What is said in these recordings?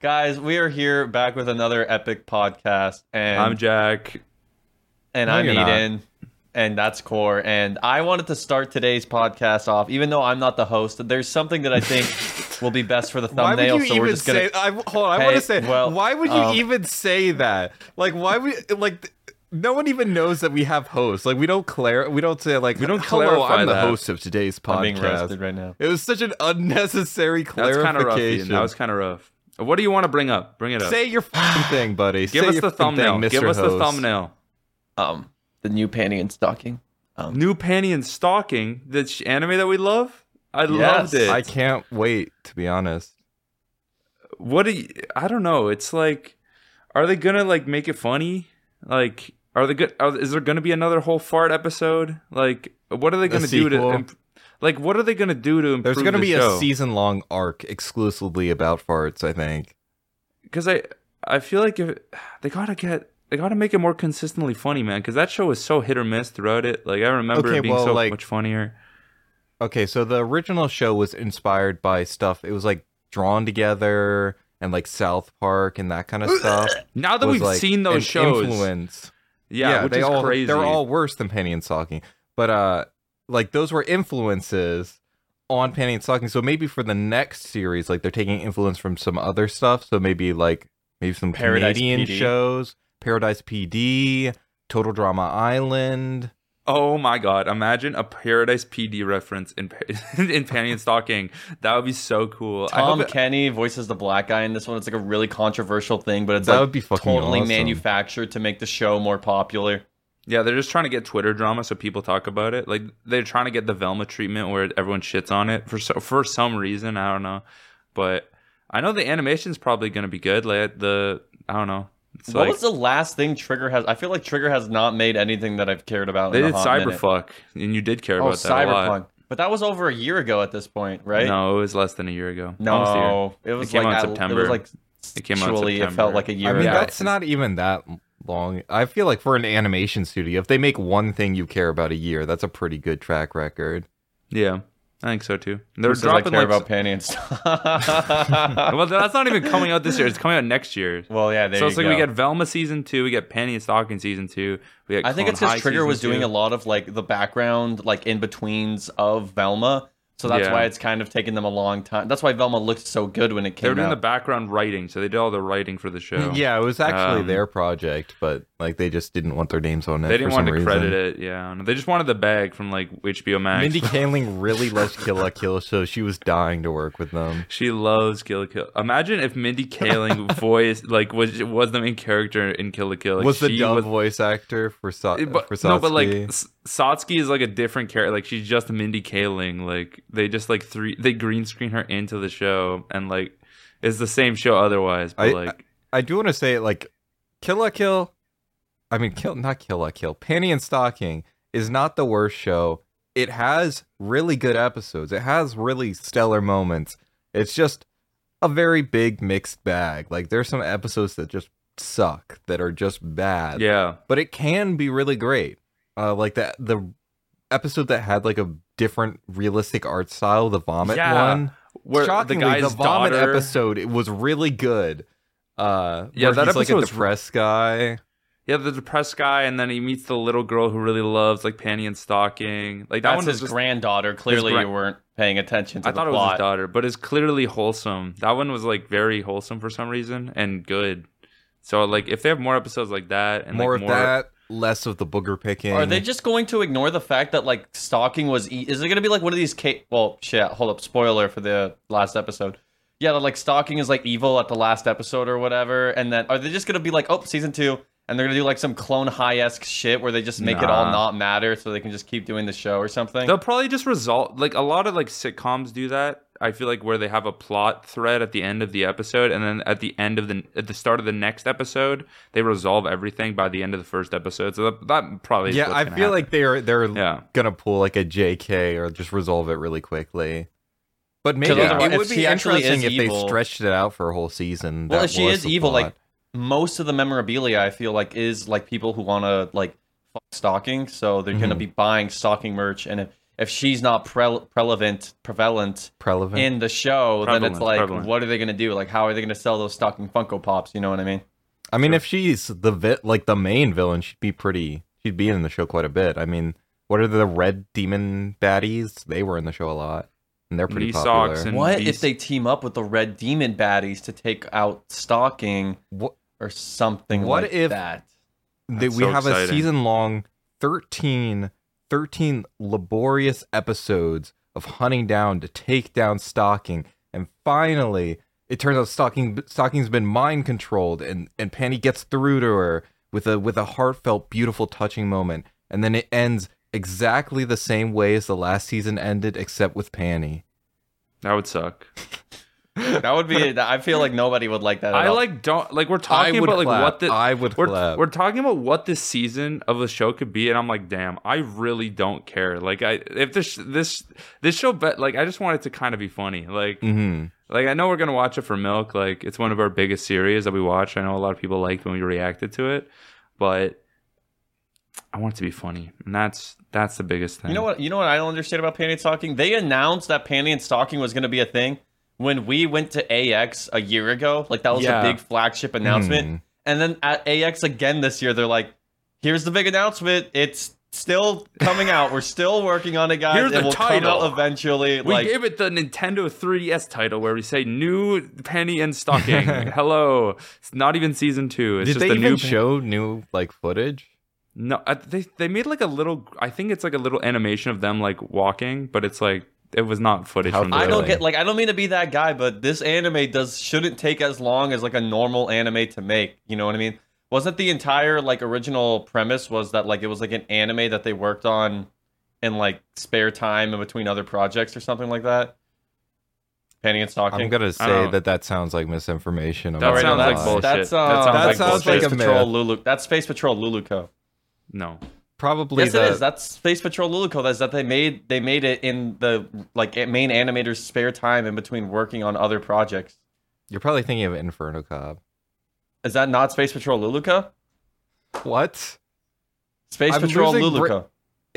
Guys, we are here back with another epic podcast, and I'm Jack. and No, I'm you're not. Eden, and that's Core. And I wanted to start today's podcast off, even though I'm not the host. There's something that I think will be best for the Why would thumbnail, you so we're even just gonna. say? I, hold on, I Hey, want to say. well, why would you um, even say that? Like, why would like? No one even knows that we have hosts. Like, we don't clar- We don't say like. We don't Hello, clarify I'm the that." host of today's I'm being podcast. roasted right now. It was such an unnecessary That's kind clarification. of rough. Ian. That was kind of rough. What do you want to bring up? Bring it up. Say your fucking thing, buddy. Give Say us the thumbnail. Thing, Give Mr. us the thumbnail. Um, the new panty and stocking. Um, New panty and stocking. The anime that we love. I Yes. loved it. I can't wait to be honest. what do you, I don't know. It's like, are they gonna like make it funny? Like, are they good? Are, is there gonna be another whole fart episode? Like, what are they gonna do to? Imp- like, what are they gonna do to improve? There's gonna the be show? a season long arc exclusively about farts. I think. because I I feel like if they gotta get they gotta make it more consistently funny, man. Because that show was so hit or miss throughout it. Like I remember Okay, it being well, so like- much funnier. Okay, so the original show was inspired by stuff. It was like drawn together and like South Park and that kind of stuff. Now that was, we've like, seen those shows, influence. yeah, which they is all crazy. they're all worse than Panty and Stocking. But uh, like those were influences on Panty and Stocking. So maybe for the next series, like they're taking influence from some other stuff. So maybe like maybe some Paradise Canadian PD. shows, Paradise PD, Total Drama Island. Oh my god! Imagine a Paradise PD reference in Pa- in Panty and Stocking. That would be so cool. I Tom hope it- Kenny voices the black guy in this one. It's like a really controversial thing, but it's That like would be totally awesome. manufactured to make the show more popular. Yeah, they're just trying to get Twitter drama so people talk about it. Like they're trying to get the Velma treatment where everyone shits on it for so, for some reason. I don't know, but I know the animation's probably gonna be good. Like the I don't know. It's what like, was the last thing Trigger has? I feel like Trigger has not made anything that I've cared about. they in did hot minute. Cyberfuck, and you did care Oh, about that a lot. Cyberpunk. But that was over a year ago at this point, right? No, it was less than a year ago. Almost year. No, it was came like out in September. It was like It came out in actually, it felt like a year I mean, ago. that's not even that long. I feel like for an animation studio, if they make one thing you care about a year, that's a pretty good track record. Yeah, I think so too. Who They're says I dropping care like about Panty and stuff. well, that's not even coming out this year. It's coming out next year. well, yeah, there so you it's like go. we get Velma season two, we get Panty and Stocking season two, we get. I think Clone it's because Trigger season was doing a lot of like the background, like in betweens of Velma. So that's Yeah. why it's kind of taken them a long time. That's why Velma looked so good when it came. Out. They were doing out. the background writing, so they did all the writing for the show. Yeah, it was actually Um, their project, but like they just didn't want their names on it. They didn't for want some to reason. credit it. Yeah, I they just wanted the bag from like HBO Max. Mindy Kaling really loves Kill la Kill, so she was dying to work with them. She loves Kill la Kill. Imagine if Mindy Kaling voice like was was the main character in Kill la Kill. Like, was the she dub was- voice actor for Sa- but, for no, but like Satsuki? S- Satsuki is like a different character. Like she's just Mindy Kaling. Like they just like three they green screen her into the show, and like it's the same show otherwise. But I- like I do want to say like Kill la Kill. I mean, kill not Kill la Kill. Panty and Stocking is not the worst show. It has really good episodes. It has really stellar moments. It's just a very big mixed bag. Like there's some episodes that just suck that are just bad. yeah, but it can be really great. Uh, like that the episode that had like a different realistic art style, the vomit Yeah, one. where Shockingly, the guy's vomit daughter, episode it was really good. Uh, Yeah, where that he's like a episode was- depressed guy. yeah, the depressed guy, and then he meets the little girl who really loves like Panty and Stocking. Like that That's one his was just. granddaughter. Clearly, gran- you weren't paying attention to I the thought it was his daughter, but it's clearly wholesome. That one was like very wholesome for some reason and good. So like if they have more episodes like that and more like, of that, less of the booger picking. Are they just going to ignore the fact that like Stocking was? E- is it going to be like one of these? Ca- well, shit. Hold up. Spoiler for the last episode. Yeah, that like Stocking is like evil at the last episode or whatever. And then are they just going to be like, oh, season two, and they're going to do like some clone high esque shit where they just make it all not matter so they can just keep doing the show or something? They'll probably just result like a lot of like sitcoms do that. I feel like where they have a plot thread at the end of the episode, and then at the end of the at the start of the next episode, they resolve everything by the end of the first episode. So that, that probably is Yeah, what's I feel happen. like they're they're Yeah. gonna pull like a JK or just resolve it really quickly. But maybe otherwise- it would be interesting if evil- they stretched it out for a whole season. well, That if she is evil, plot. like most of the memorabilia, I feel like is like people who want to like fuck Stocking, so they're gonna Mhm. be buying Stocking merch, and if if she's not pre- prevalent prevalent Prevalent. in the show, then it's like, prevalent. what are they gonna do? Like, how are they gonna sell those stocking Funko Pops? You know what I mean? I mean, if she's the vi- like the main villain, she'd be pretty. She'd be in the show quite a bit. I mean, what are the red demon baddies? They were in the show a lot, and they're pretty Knee popular. and- What these- if they team up with the Red Demon baddies to take out stocking What or something What like if- that? that That's we so have a season long 13, 13 laborious episodes of hunting down to take down Stocking, and finally it turns out Stocking Stocking's been mind controlled, and and Panty gets through to her with a with a heartfelt, beautiful, touching moment, and then it ends exactly the same way as the last season ended, except with Panty. That would suck. That would be. I feel like nobody would like that. At I all. like don't like we're talking would about like what the I would we're, clap. we're talking about what this season of the show could be and I'm like damn I really don't care like I if this this this show but like I just want it to kind of be funny like mm-hmm. like I know we're gonna watch it for milk like it's one of our biggest series that we watch I know a lot of people liked when we reacted to it but I want it to be funny and that's that's the biggest thing You know what? You know what I don't understand about Panty and Stocking? They announced that Panty and Stocking was going to be a thing when we went to AX a year ago. Like that was Yeah. a big flagship announcement. Mhm. And then at AX again this year, they're like, "Here's the big announcement. It's still coming out. We're still working on it, guys. Here's it the will come title. out eventually." we like, gave it the Nintendo 3DS title where we say new penny and stocking. Hello. It's not even season two. It's Did just they the even new show new like footage? No, uh, they they made like a little. I think it's like a little animation of them like walking, but it's like it was not footage How from. The I don't get like I don't mean to be that guy, but this anime does shouldn't take as long as like a normal anime to make. You know what I mean? Wasn't the entire like original premise was that like it was like an anime that they worked on in like spare time in between other projects or something like that? Panty and Stocking. I'm gonna say that that sounds like misinformation. I'm That not sounds like bullshit. That's, uh, That sounds like Space bullshit. Patrol myth. Lulu. That's Space Patrol Luluco. No, Probably Yes, the, it is. That's Space Patrol Luluco. That's that they made. They made it in the like main animator's spare time in between working on other projects. You're probably thinking of Inferno Cop. Is that not Space Patrol Luluco? What? Space I'm Patrol losing Luluco. br-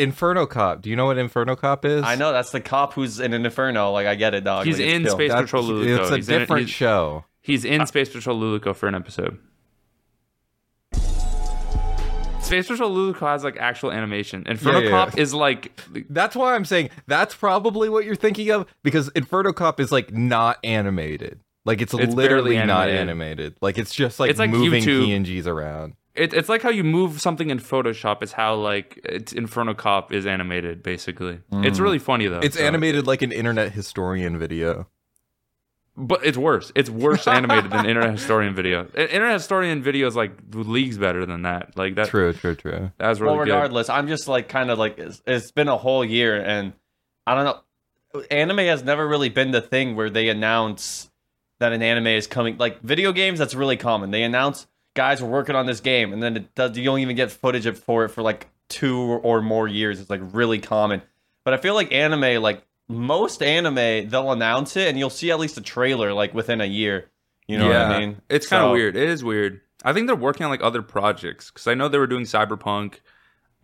Inferno Cop. Do you know what Inferno Cop is? I know that's the cop who's in an inferno. Like I get it, dog. he's Like, in chill. Space That's- Patrol Luluco. It's a he's in, different he's, show. he's in Space Patrol Luluco for an episode. Space Patrol Luluco has like actual animation. Inferno Yeah, yeah, Cop yeah. is like That's why I'm saying that's probably what you're thinking of because Inferno Cop is like not animated. Like it's, It's literally barely not animated. animated. Like it's just like, It's like moving YouTube. PNGs around. it, it's like how you move something in Photoshop. Is how like it's Inferno Cop is animated. Basically, it's mm. really funny though. It's so- animated like an internet historian video. But it's worse. It's worse animated than Internet Historian video. I- Internet Historian video is like leagues better than that. Like that. True, true, true. That was really well, good. regardless, I'm just like kind of like it's, it's been a whole year, and I don't know. Anime has never really been the thing where they announce that an anime is coming. Like video games, that's really common. They announce guys are working on this game, and then it does. You don't even get footage for it for like two or more years. It's like really common. But I feel like anime, like most anime, they'll announce it, and you'll see at least a trailer like within a year. You know what I mean? It's kind of So- weird. It is weird. I think they're working on like other projects because I know they were doing Cyberpunk.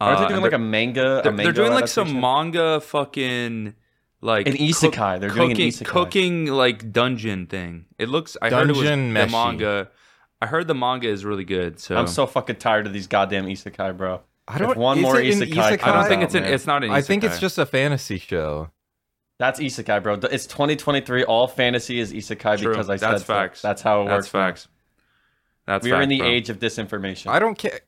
Are uh, they doing and like they're- a manga? They're, a they're doing like some manga fucking like An isekai. They're doing an cooking, isekai. cooking like dungeon thing. It looks. I heard it was Dungeon the manga. I heard the manga is really good. So I'm so fucking tired of these goddamn isekai, bro. I don't. one more it an isekai I don't think it's an. It's not an. I think it's just a fantasy show. That's isekai, bro. It's 2023. All fantasy is isekai True. because I said That's so. facts. That's how it That's works. bro. facts. That's We are in the bro. age of disinformation. I don't care.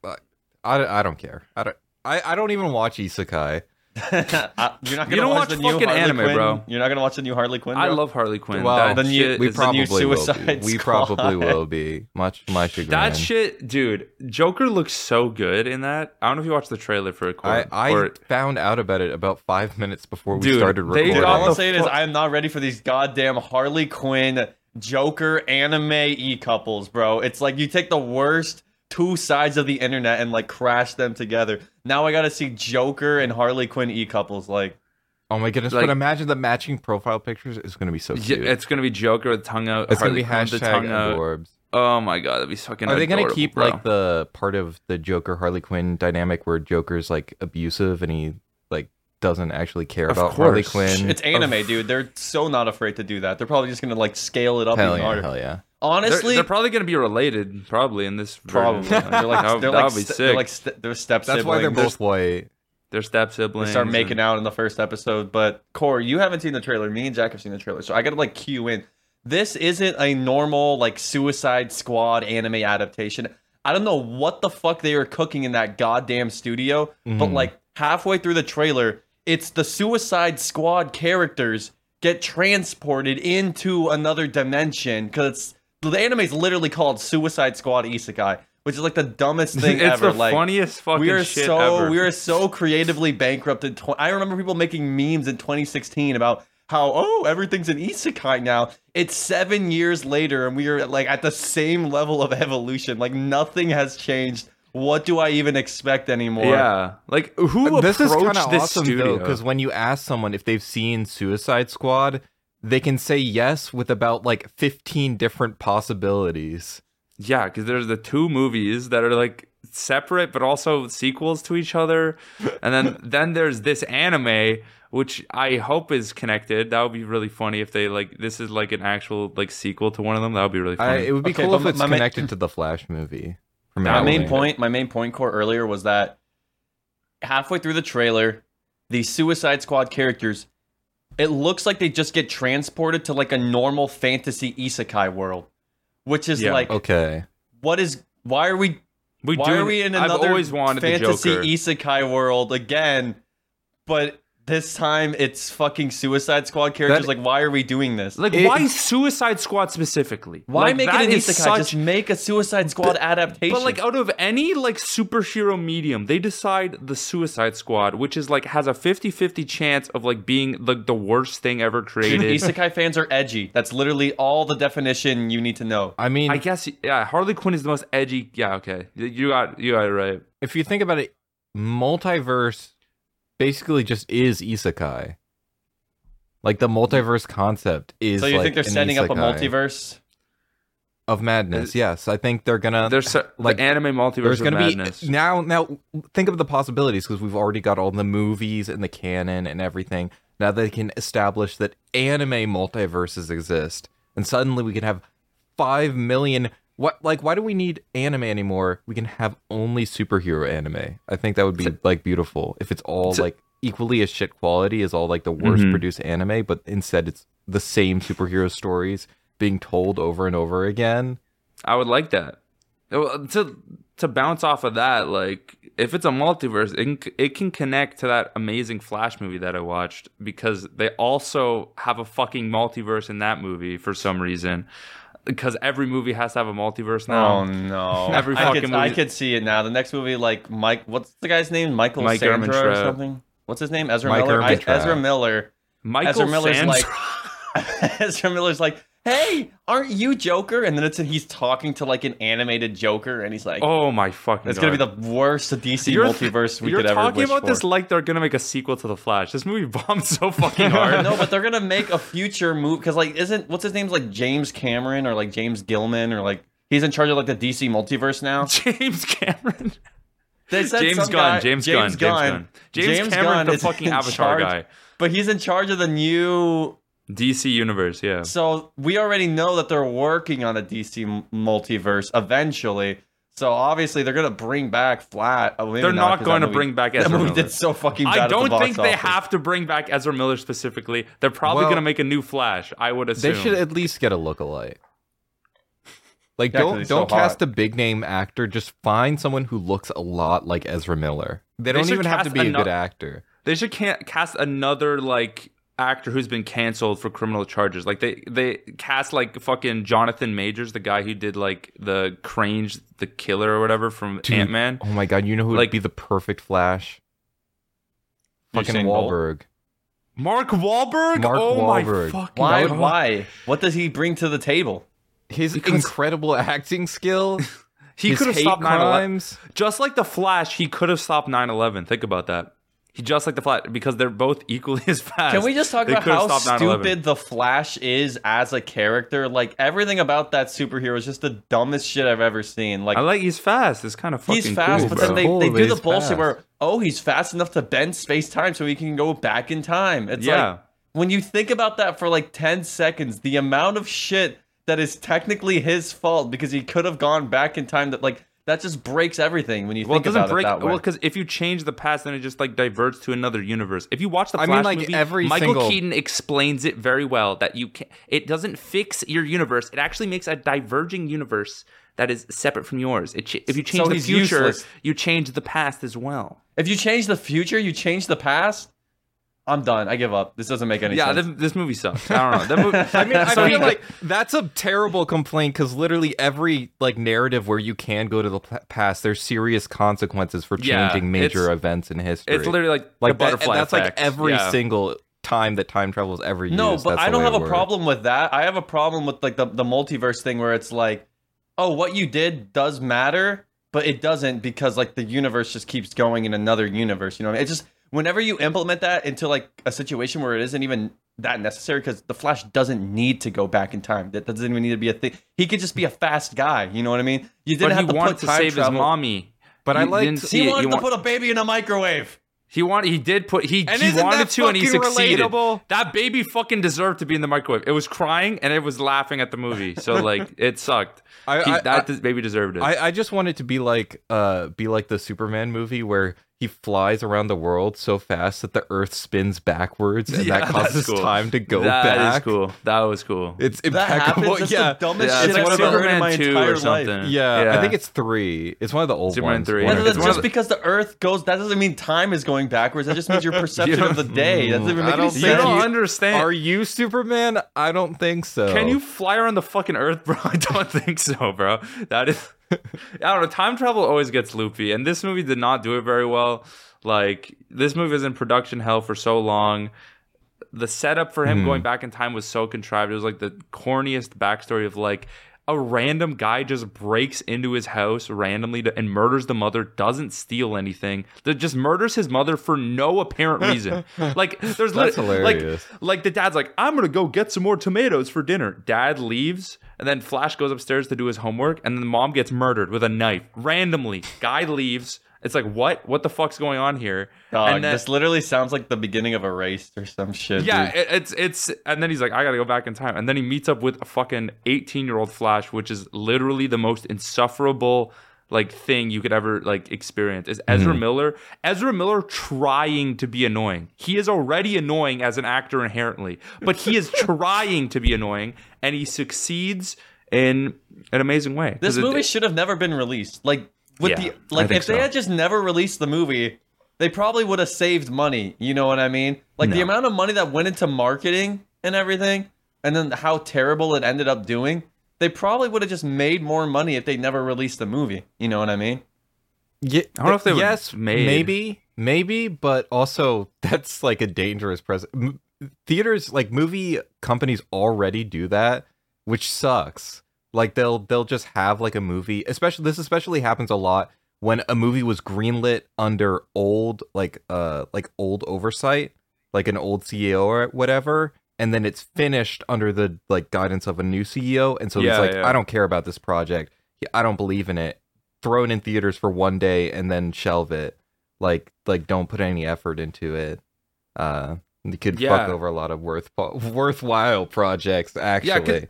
I, I don't care. I don't. I, I don't even watch Isekai. I- you're not gonna You don't watch, watch the new fucking Harley anime, Quinn? bro. You're not gonna watch the new Harley Quinn. I love Harley Quinn. Well, that The new- We It's is- the new probably will Suicide be. We Squad. probably will be. Much to my chagrin. That shit, dude. Joker looks so good in that. I don't know if you watched the trailer for it. I, I or- found out about it about five minutes before we Dude, started they recording. Dude, all I'm saying is I'm not ready for these goddamn Harley Quinn Joker anime e couples, bro. It's like you take the worst two sides of the internet and like crash them together. Now I gotta see Joker and Harley Quinn e couples. Like, oh my goodness! like- but imagine the matching profile pictures is going to be so Yeah, cute. it's gonna be Joker with tongue out. It's going to be Quinn the hashtag tongue out. adorbs. Oh my god, that'd be fucking. Are they going to keep bro. like the part of the Joker Harley Quinn dynamic where Joker's like abusive and he like doesn't actually care Of about Harley. Quinn. It's anime, dude. They're so not afraid to do that. They're probably just gonna like scale it up hell even yeah, harder. hell yeah. They're, Honestly, they're probably going to be related, probably in this. probably. version. they're like That they're that like be st- sick. they're like st- they're step That's why they're both white. They're step siblings. They start making and- out in the first episode. But Core, you haven't seen the trailer. Me and Jack have seen the trailer, so I gotta like cue in. This isn't a normal like Suicide Squad anime adaptation. I don't know what the fuck they were cooking in that goddamn studio, but Mhm. like halfway through the trailer, it's the Suicide Squad characters get transported into another dimension because the anime is literally called Suicide Squad Isekai, which is like the dumbest thing it's ever. the like funniest fucking we are shit so ever. we are so creatively bankrupt. In tw- I remember people making memes in 2016 about how oh everything's an isekai now. It's seven years later and we are like at the same level of evolution. Like nothing has changed. What do I even expect anymore? yeah, like who this is approached kind of this awesome studio? though, because when you ask someone if they've seen Suicide Squad, they can say yes with about like 15 different possibilities. Yeah, because there's the two movies that are like separate but also sequels to each other, and then then there's this anime which I hope is connected. That would be really funny if they like this is like an actual like sequel to one of them. That would be really I, funny. it would be Okay, cool if it's my main- connected to the Flash movie. from My main point, my main point core earlier was that halfway through the trailer, the Suicide Squad characters, it looks like they just get transported to like a normal fantasy isekai world, which is Yeah. like Okay. what is why are we we why do. are we in I've another always wanted fantasy the Joker. isekai world again? But this time it's fucking Suicide Squad characters. That- like, why are we doing this? like It- why Suicide Squad specifically? why Like, make it an is isekai? such- Just make a Suicide Squad adaptation. But like out of any like superhero medium, they decide the Suicide Squad, which is like has a 50-50 chance of like being like the worst thing ever Dude, created. isekai fans are edgy. That's literally all the definition you need to know. I mean, I guess yeah, Harley Quinn is the most edgy. Yeah, okay. You got you got it right. if you think about it, multiverse basically just is isekai. Like the multiverse concept is. So you like think they're an setting up a multiverse? of madness? Uh, yes, I think they're gonna. There's so, like, the anime multiverse there's gonna madness. be now. Now think of the possibilities because we've already got all the movies and the canon and everything. Now they can establish that anime multiverses exist, and suddenly we can have five million. What like why do we need anime anymore? We can have only superhero anime. I think that would be like beautiful if it's all like equally as shit quality as all like the worst Mhm. produced anime, but instead it's the same superhero stories being told over and over again. I would like that. Well, To to bounce off of that, like if it's a multiverse, it it can connect to that amazing Flash movie that I watched because they also have a fucking multiverse in that movie for some reason. Because every movie has to have a multiverse now. Oh no! Every I fucking could, I could see it now. The next movie, like Mike, what's the guy's name? Michael Mike Sandra or something. What's his name? Ezra Mike Miller. I, Ezra Miller. Michael Ezra Miller's Sandra- like, Ezra Miller's like, hey, aren't you Joker? And then it's he's talking to like an animated Joker, and he's like, oh my fucking! it's gonna be the worst DC You're- multiverse we could ever. You're talking about for. this like they're gonna make a sequel to the Flash. This movie bombed so fucking hard. no, but they're gonna make a future move because like isn't what's his name's like James Cameron or like James Gilman or like he's in charge of like the DC multiverse now. James Cameron. They said James some Gunn, guy- James Gunn, James Gunn. James Cameron, the fucking Avatar charge- guy. But he's in charge of the new. DC Universe, yeah. So we already know that they're working on a DC multiverse eventually. So obviously they're gonna bring back Flat. They're not going that to bring back That movie Miller. did so fucking bad. I at the don't box think they office. have to bring back Ezra Miller specifically. They're probably Well, going to make a new Flash. I would assume. They should at least get a lookalike. Like Yeah, 'cause don't don't so cast hot. a big name actor. Just find someone who looks a lot like Ezra Miller. They don't should even have to cast be a good actor. They should can't cast another like actor who's been canceled for criminal charges. Like they they cast like fucking Jonathan Majors, the guy who did like the Crange, the killer or whatever from Dude, Ant Man. Oh my god, you know who would Like- be the perfect Flash? Fucking Usain Bolt? Wahlberg. Mark Wahlberg. Mark oh Wahlberg. my fucking Why? God. Why? What does he bring to the table? His Because- incredible acting skill. He could have stopped 9/11. Just like the Flash, he could have stopped 9/11. Think about that. He just like the Flash because they're both equally as fast. Can we just talk They about how stupid the Flash is as a character? Like everything about that superhero is just the dumbest shit I've ever seen. Like I like he's fast. It's kind of fucking he's fast, cool, but bro. then they, Cool they do the bullshit fast. where oh he's fast enough to bend space time so he can go back in time. It's Yeah. like when you think about that for like ten seconds, the amount of shit that is technically his fault because he could have gone back in time. That like that just breaks everything when you well, it think doesn't about break. it that way. well, because if you change the past, then it just like diverts to another universe. If you watch the I mean, like, movie, every Michael single- Keaton explains it very well. That you can, it doesn't fix your universe. It actually makes a diverging universe that is separate from yours. It, ch- if you change So the future, useless. you change the past as well. if you change the future, you change the past. I'm done. I give up. This doesn't make any Yeah, sense. this, this movie sucks. I don't know. That movie, I mean, I so feel like that's a terrible complaint because literally every like narrative where you can go to the past, there's serious consequences for Yeah, changing major events in history. it's literally like, like the that- butterfly that's effect. like every Yeah. single time that time travel is ever used. No, but that's I don't have a works. problem with that. I have a problem with like the, the multiverse thing where it's like, oh, what you did does matter, but it doesn't because like the universe just keeps going in another universe. You know, what I mean? it just whenever you implement that into like a situation where it isn't even that necessary because the Flash doesn't need to go back in time. That doesn't even need to be a thing. He could just be a fast guy. You know what I mean? You didn't But have he to wanted put to save travel. his mommy. But I You liked- didn't He wanted You to want- put a baby in a microwave. He wanted. He did put. He, And he wanted to, and he succeeded. relatable? That baby fucking deserved to be in the microwave. It was crying and it was laughing at the movie. So like, it sucked. I- He- I- that I- baby deserved it. I, I just wanted to be like uh be like the Superman movie where he flies around the world so fast that the Earth spins backwards and Yeah, that that's causes cool. time to go That is back. cool. That was cool. It's That impeccable. happens. That's yeah. the dumbest Yeah, shit it's I've like ever heard in my entire life. yeah, Yeah. I think it's three. It's one of the old Superman ones. 3. One Yeah, of that's the- one of just the- because the Earth goes. That doesn't mean time is going backwards. That just means your perception of the day. That doesn't even I make any don't sense. you don't understand. Are you Superman? I don't think so. Can you fly around the fucking Earth, bro? I don't think so, bro. That is, I don't know. Time travel always gets loopy, and this movie did not do it very well. Like this movie was in production hell for so long. The setup for him hmm. going back in time was so contrived. It was like the corniest backstory of like a random guy just breaks into his house randomly to, and murders the mother, doesn't steal anything, that just murders his mother for no apparent reason. like there's That's lit- hilarious. Like, like the dad's like, I'm gonna go get some more tomatoes for dinner. Dad leaves, and then Flash goes upstairs to do his homework, and then the mom gets murdered with a knife randomly. Guy leaves. It's like, what? What the fuck's going on here? Dog, and then, this literally sounds like the beginning of a race or some shit. yeah, it, it's it's, and then he's like, I gotta go back in time, and then he meets up with a fucking 18 year old Flash, which is literally the most insufferable like thing you could ever like experience. Is Ezra mm-hmm. Miller? Ezra Miller trying to be annoying. He is already annoying as an actor inherently, but he is trying to be annoying, and he succeeds in an amazing way. This 'Cause it- movie should have never been released. Like with Yeah, the like think if they had just never released the movie, they probably would have saved money. You know what I mean? Like the amount of money that went into marketing and everything, and then how terrible it ended up doing. They probably would have just made more money if they never released the movie. You know what I mean? Yeah, I don't know if they were yes, made. maybe, maybe, but also that's like a dangerous precedent. Theaters, like movie companies, already do that, which sucks. Like they'll they'll just have like a movie. Especially this especially happens a lot when a movie was greenlit under old like uh like old oversight, like an old CEO or whatever, and then it's finished under the like guidance of a new CEO, and so Yeah, it's like yeah. I don't care about this project. I don't believe in it throw it in theaters for one day and then shelve it. Like like don't put any effort into it. Uh you could fuck over a lot of worth worthwhile projects actually. Yeah, 'cause-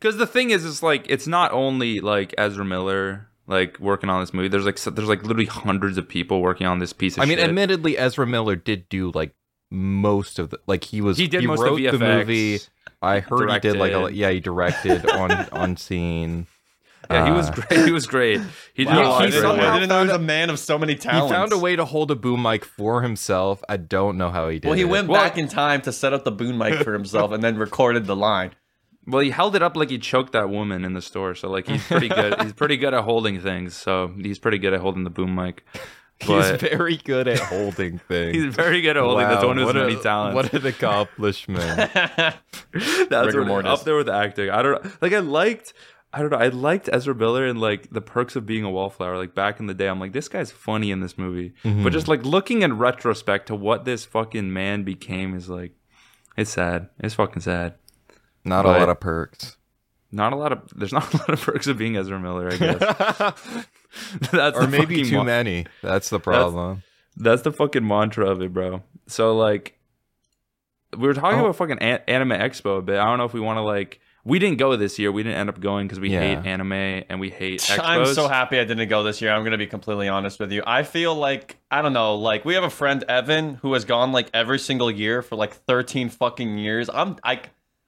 Because the thing is, it's like it's not only like Ezra Miller like working on this movie. There's like so- there's like literally hundreds of people working on this piece of I mean, shit. admittedly, Ezra Miller did do like most of the like he was he did most wrote of the movie. I heard he did like a yeah he directed on on scene. Yeah, he was Uh, great. He was great. He did Wow, a lot I of he didn't, great know- I somehow didn't know he was a man of so many talents. He found a way to hold a boom mic for himself. I don't know how he did. Well, he it. went Well- back in time to set up the boom mic for himself and then recorded the line. Well, he held it up like he choked that woman in the store. So like he's pretty good. he's pretty good at holding things. So he's pretty good at holding the boom mic. He's very good at holding things. he's very good at holding. That's Wow, one of his what many talents. What an accomplishment. That's what, up there with acting. I don't like. I liked. I don't know. I liked Ezra Miller and like the perks of being a wallflower. Like back in the day, I'm like, this guy's funny in this movie. Mhm. But just like looking in retrospect to what this fucking man became is like, it's sad. It's fucking sad. Not but- a lot of perks. Not a lot of. There's not a lot of perks of being Ezra Miller. I guess that's or maybe too mon- many. That's the problem. That's the fucking mantra of it, bro. So like, we were talking Oh. about fucking an- Anime Expo a bit. I don't know if we want to like. We didn't go this year. We didn't end up going because we Yeah. hate anime and we hate expos. I'm so happy I didn't go this year. I'm gonna be completely honest with you. I feel like I don't know. Like we have a friend Evan who has gone like every single year for like 13 fucking years. I'm I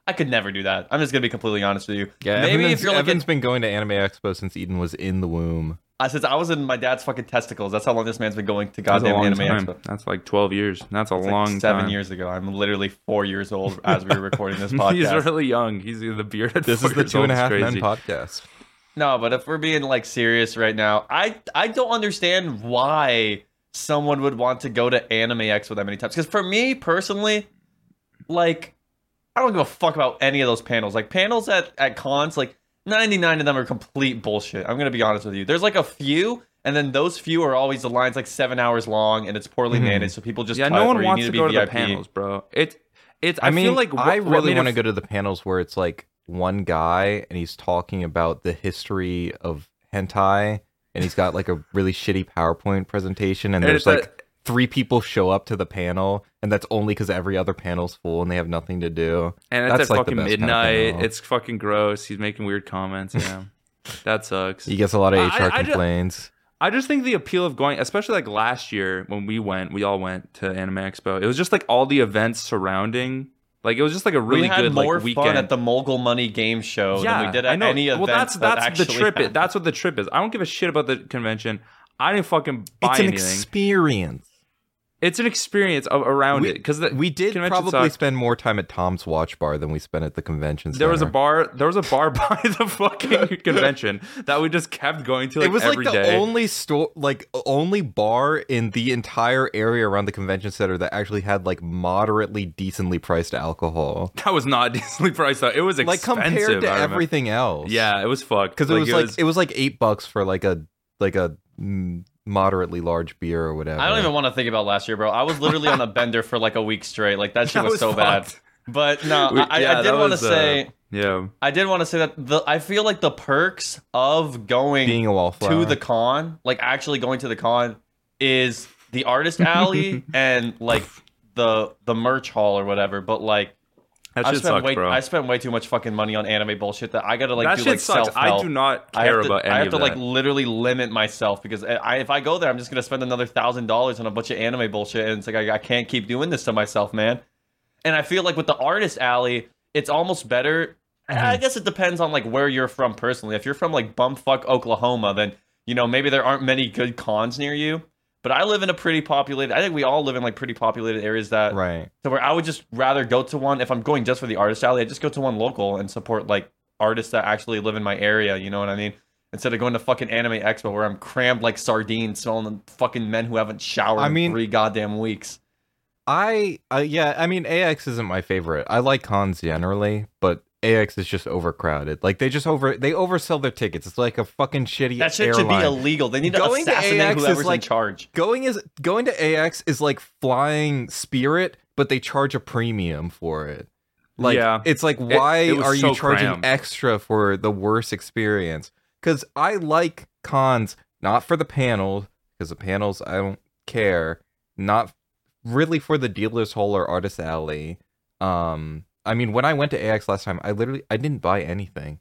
I could never do that. I'm just gonna be completely honest with you. Yeah, maybe Evan's, if you're like Evan's in, been going to Anime Expo since Eden was in the womb. I since I was in my dad's fucking testicles. That's how long this man's been going to goddamn long anime time. expo. That's like 12 years. That's a It's like long seven time. years ago. I'm literally four years old as we were recording this podcast. He's really young. He's the bearded. This is the two and a half men podcast. No, but if we're being like serious right now, I I don't understand why someone would want to go to Anime X with that many times. Because for me personally, like I don't give a fuck about any of those panels. Like panels at at cons, like 99 of them are complete bullshit. I'm gonna be honest with you. There's like a few, and then those few are always the lines like seven hours long, and it's poorly Mhm. managed, so people just Yeah, cut no one wants need to be go to the panels, bro. It, it's. I, I, mean, feel like I what- what really want to it go to the panels where it's like one guy and he's talking about the history of hentai, and he's got like a really shitty PowerPoint presentation, and And there's like that- three people show up to the panel, and that's only because every other panel's full and they have nothing to do. And it's That's, at like, the fucking best kind of midnight. it's fucking gross. He's making weird comments. Yeah, that sucks. He gets a lot of HR I ju- complaints. I just think the appeal of going, especially like last year when we went, we all went to Anime Expo. It was just like all the events surrounding. Like it was just like a really we had good more like weekend. fun at the Mogul Money Game Show than we did at I know. any event. Well, that's that that's the trip. happened. That's what the trip is. I don't give a shit about the convention. I didn't fucking buy It's an anything. experience. It's an experience of, around We- it because We did probably sucked. spend more time at Tom's Watch Bar than we spent at the convention center. There was a bar. There was a bar by the fucking convention that we just kept going to. Like, it was like the day. only store, like only bar in the entire area around the convention center that actually had like moderately decently priced alcohol, That was not decently priced though. It was like compared to everything else. Yeah, it was fucked. because it was like it was like eight bucks for like a like a mm, moderately large beer or whatever. I don't even want to think about last year, bro. I was literally on a bender for like a week straight. Like that shit That was, so bad. But no, We- I, yeah, I did want to was, uh, say, Yeah, I did want to say that the I feel like the perks of going being a wallflower to the con, like actually going to the con, is the artist alley and like the the merch hall or whatever. But like that I shit spent sucks, way bro. I spent way too much fucking money on anime bullshit that I gotta like that do shit like sucks. I do not I care have to, about any I have to that. like literally limit myself because I, if I go there, I'm just gonna spend another thousand dollars on a bunch of anime bullshit, and it's like I, I can't keep doing this to myself, man. And I feel like with the artist alley, it's almost better. I mm. guess it depends on like where you're from personally. If you're from like bumfuck Oklahoma, then you know maybe there aren't many good cons near you. But I live in a pretty populated. I think we all live in like pretty populated areas that right. so where I would just rather go to one if I'm going just for the artist alley, I just go to one local and support like artists that actually live in my area. You know what I mean? Instead of going to fucking anime expo where I'm crammed like sardines, smelling fucking men who haven't showered I mean- in three goddamn weeks. I uh, yeah, I mean AX isn't my favorite. I like cons generally, but AX is just overcrowded. Like they just over they oversell their tickets. It's like a fucking shitty That shit airline. should be illegal. They need to Going to assassinate AX is whoever's like- in charge. going is going to AX is like flying Spirit, but they charge a premium for it. Like Yeah. it's like why it was are you charging cramped. extra for the worst experience? Cuz I like cons not for the panels because the panels I don't care, not really for the dealer's hall or artist alley. Um I mean when I went to AX last time, I literally I didn't buy anything.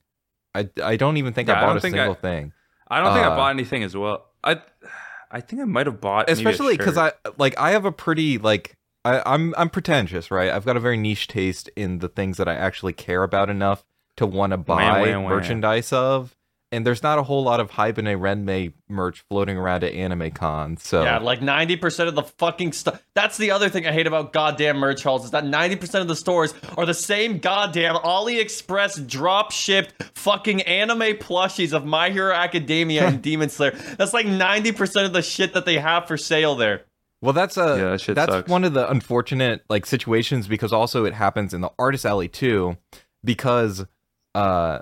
I I don't even think Yeah, I I bought don't a single I- thing. I don't think I uh, bought anything as well. I I think I might have bought especially because. I like I have a pretty like I, I'm I'm pretentious, right? I've got a very niche taste in the things that I actually care about enough to want to buy merchandise of. And there's not a whole lot of Haibane Renmei merch floating around at Anime Con. So Yeah, like 90% of the fucking stuff. That's the other thing I hate about goddamn merch halls is that 90% of the stores are the same goddamn AliExpress drop shipped fucking anime plushies of My Hero Academia and Demon Slayer. That's like 90% of the shit that they have for sale there. Well, that's a Yeah, that shit that's sucks. one of the unfortunate like situations because also it happens in the artist alley too, because uh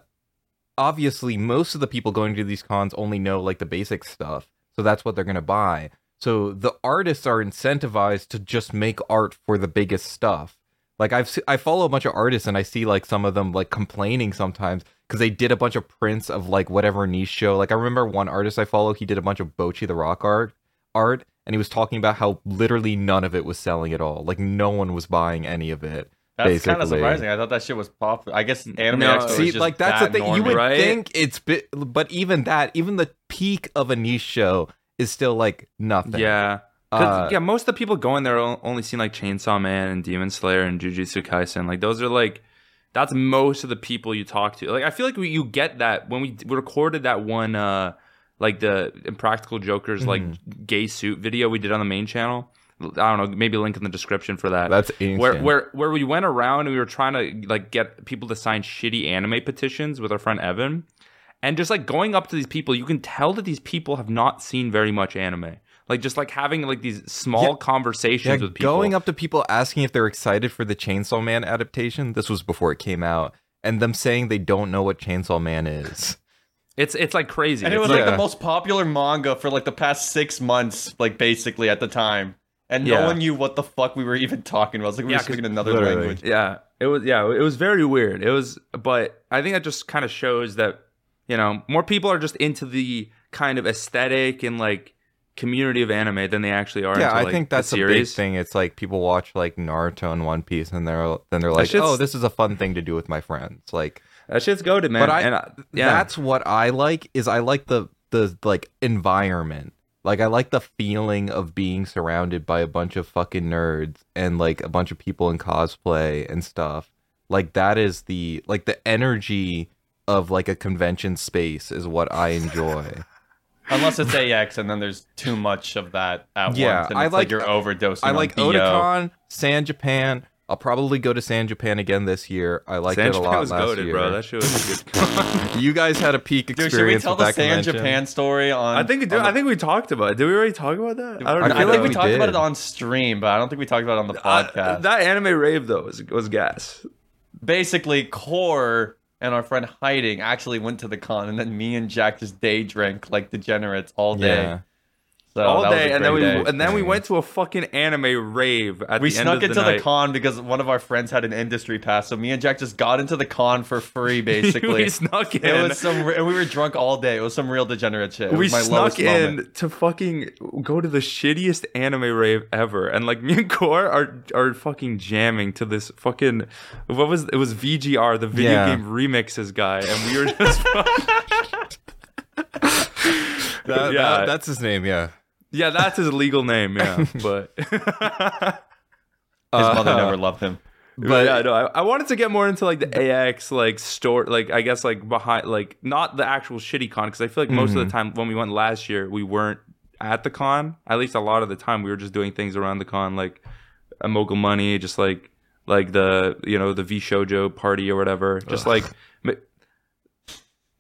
obviously most of the people going to these cons only know like the basic stuff, so that's what they're gonna buy. So the artists are incentivized to just make art for the biggest stuff. Like I've I follow a bunch of artists and I see like some of them like complaining sometimes because they did a bunch of prints of like whatever niche show. Like I remember one artist I follow, he did a bunch of Bocchi the Rock art art and he was talking about how literally none of it was selling at all. Like no one was buying any of it. That's kind of surprising. I thought that shit was popular. I guess Anime No, Expo is See, just like that's that the thing. You would right? think it's bit, but even that, even the peak of a niche show is still like nothing. Yeah, Uh, yeah, most of the people going there only seen like Chainsaw Man and Demon Slayer and Jujutsu Kaisen. Like those are like that's most of the people you talk to. Like I feel like we, you get that when we, we recorded that one uh like the Impractical Jokers like Mm-hmm. gay suit video we did on the main channel. I don't know, maybe link in the description for that. That's ancient. where where where we went around and we were trying to like get people to sign shitty anime petitions with our friend Evan. And just like going up to these people, you can tell that these people have not seen very much anime. Like just like having like these small Yeah. conversations yeah, with people. going up to people asking if they're excited for the Chainsaw Man adaptation. This was before it came out, and them saying they don't know what Chainsaw Man is. It's it's like crazy. And it was like- like Yeah. the most popular manga for like the past six months, like basically at the time. And Yeah. no one knew what the fuck we were even talking about. It was like we Yeah, were 'cause speaking another literally. language. Yeah, it was. Yeah, it was very weird. It was, but I think that just kind of shows that you know more people are just into the kind of aesthetic and like community of anime than they actually are. yeah, into, I like, think the that's a big thing. It's like people watch like Naruto and One Piece, and they're then they're like, "Oh, this is a fun thing to do with my friends." Like, That shit's goaded, man. but I, and, uh, yeah, that's what I like. Is I like the the like environment. Like I like the feeling of being surrounded by a bunch of fucking nerds and like a bunch of people in cosplay and stuff. Like that is the like the energy of like a convention space is what I enjoy. Unless it's AX and then there's too much of that at Yeah, once. And I like- like, you're overdosing. I like. Otakon, San Japan. I'll probably go to San Japan again this year. I liked San it a Japan lot was last goaded, year. bro. That shit was good. you guys had a peak Dude, should we tell with the that San convention. Japan story on? I think we on I think we talked about it. Did we already talk about that? I don't I, know. I feel think like we, we talked about it on stream, but I don't think we talked about it on the Uh, podcast. that anime rave though was was gas. Basically, Core and our friend Hiding actually went to the con, and then me and Jack just day drank like degenerates all day. Yeah. So all day, and then we day. and then we went to a fucking anime rave at we the end snuck of into the, the, con because one of our friends had an industry pass. So me and Jack just got into the con for free, basically. we snuck in. it was some, and we were drunk all day. It was some real degenerate shit. We my snuck in moment. to fucking go to the shittiest anime rave ever, and like me and Core are are fucking jamming to this fucking what was it was VGR the video Yeah. game remixes guy, and we were just That- Yeah. that- that's his name. Yeah. Yeah, that's his legal name, yeah, but. His mother Uh, never loved him. But yeah, no, I, I wanted to get more into like the AX like store, like I guess like behind, like not the actual shitty con, because I feel like most of the time when we went last year, we weren't at the con. At least a lot of the time, we were just doing things around the con, like a mogul money, just like like the you know the VShojo party or whatever, just like.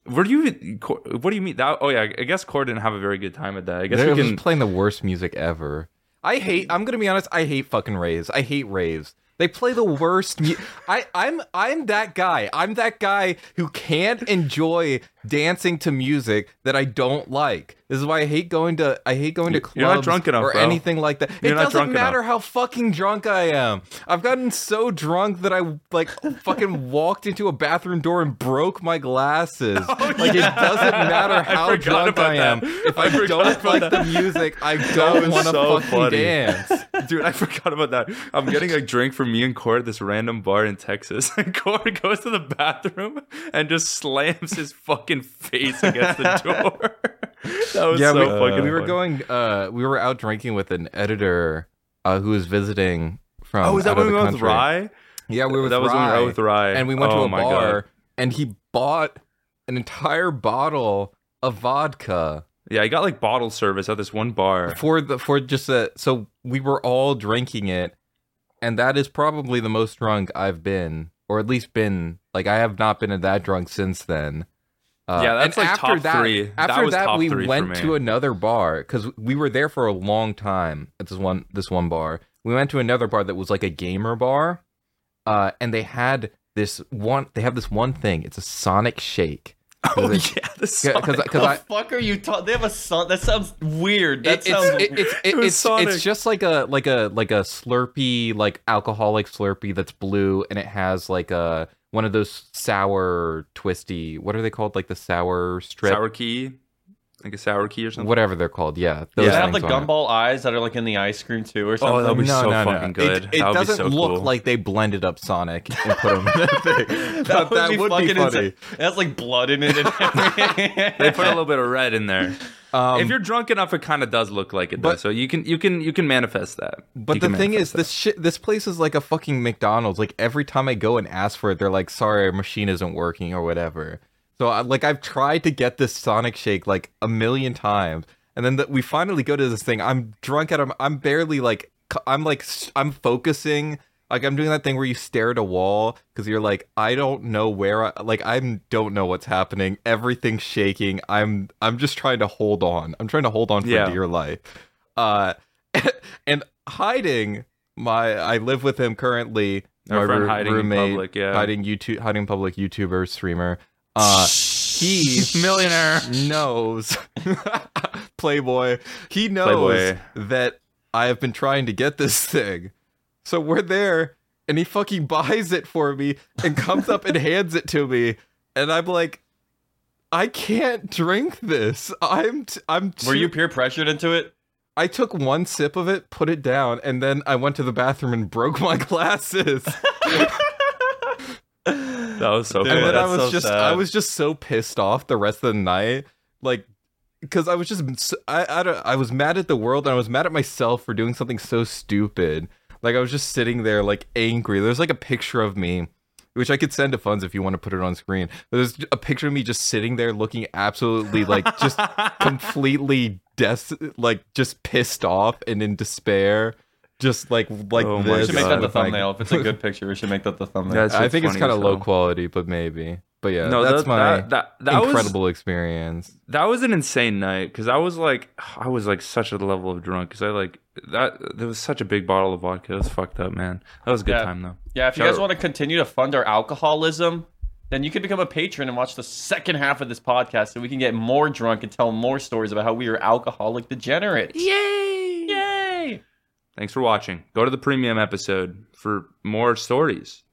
Do you? What do you mean? That, oh yeah, I guess Core didn't have a very good time at that. I guess They're we just can. playing the worst music ever. I hate. I'm gonna be honest. I hate fucking raves. I hate raves. They play the worst. Mu- I I'm I'm that guy. I'm that guy who can't enjoy dancing to music that I don't like. This is why I hate going to I hate going to clubs You're not drunk enough, or bro. anything like that. You're it doesn't matter enough. how fucking drunk I am. I've gotten so drunk that I like fucking walked into a bathroom door and broke my glasses. Oh, like it doesn't matter how drunk I am. that. If I I, don't like that. the music, I don't want to so fucking funny. dance. Dude, I forgot about that. I'm getting a drink from me and Core at this random bar in Texas. And Core goes to the bathroom and just slams his fucking face against the door. that was so we, fucking we were funny. going. Uh, we were out drinking with an editor uh, who was visiting from. Oh, was that out when we the went with. Rye? Yeah, we were with That was when we Rye. were with Rye. and we went Oh to a my bar, God. and he bought an entire bottle of vodka Yeah, I got like bottle service at this one bar. for the for just a. So we were all drinking it, and that is probably the most drunk I've been, or at least been. Like I have not been that drunk since then. Uh, Yeah, that's, and like, after top that, three. That After was that, top we three went to another bar because we were there for a long time at this one this one bar. We went to another bar that was like a gamer bar, uh, and they had this one. They have this one thing. It's a Sonic Shake. Oh it- yeah, the because Sonic. the because I. fuck are you talking? They have a son. That sounds weird. That It, sounds. it's it, it's it, It was it's it's just like a like a like a Slurpee like alcoholic Slurpee that's blue and it has like a one of those sour twisty what are they called? Like the sour strip? Sour key, like a sour key or something. whatever they're called yeah Does those it have the things it. gumball eyes that are like in the ice cream too, or something? Oh, that'd be no, so no, no. fucking good. It, it That would doesn't so look cool. like they blended up Sonic and put him in that thing. that, But would that be would fucking be funny. insane. It has like blood in it. And. They put a little bit of red in there. Um, if you're drunk enough, it kind of does look like it but- does. So you can you can you can manifest that. But You the thing manifest is, this shit, this place is like a fucking McDonald's. Like every time I go and ask for it, they're like, "Sorry, our machine isn't working" or whatever. So I, like I've tried to get this Sonic Shake like a million times, and then the, we finally go to this thing. I'm drunk at. I'm, I'm barely like. I'm like. I'm focusing. Like I'm doing that thing where you stare at a wall because you're like, I don't know where. I, like I don't know what's happening. Everything's shaking. I'm. I'm just trying to hold on. I'm trying to hold on for Yeah. dear life. Uh, and hiding my I live with him currently. Our my friend roo- hiding in roommate, public, yeah. hiding YouTube, hiding public YouTuber streamer. Uh, he millionaire. knows Playboy. He knows Playboy. that I have been trying to get this thing. So we're there, and he fucking buys it for me and comes up and hands it to me, and I'm like. I can't drink this. I'm t- I'm too- Were you peer pressured into it? I took one sip of it, put it down, and then I went to the bathroom and broke my glasses. That was so Dude, and then I was so just sad. I was just so pissed off the rest of the night, like because I was just I, don't, I was mad at the world and I was mad at myself for doing something so stupid. Like I was just sitting there like angry. There's like a picture of me. Which I could send to funds if you want to put it on screen. There's a picture of me just sitting there looking absolutely like just completely des- like just pissed off and in despair. Just like like Oh my We this. should make that the with my- thumbnail. If it's a good picture, we should make that the thumbnail. That's I think it's kind of low quality, but maybe. But yeah, No, that's that, my that, that, that was incredible experience. that was an insane night because I was like, I was like such a level of drunk because I like that. There was such a big bottle of vodka. It was fucked up, man. That was a good Yeah. time though. Yeah, if you guys want to continue to fund our alcoholism, then you can become a patron and watch the second half of this podcast so we can get more drunk and tell more stories about how we are alcoholic degenerates. Yay! Yay! Thanks for watching. Go to the premium episode for more stories.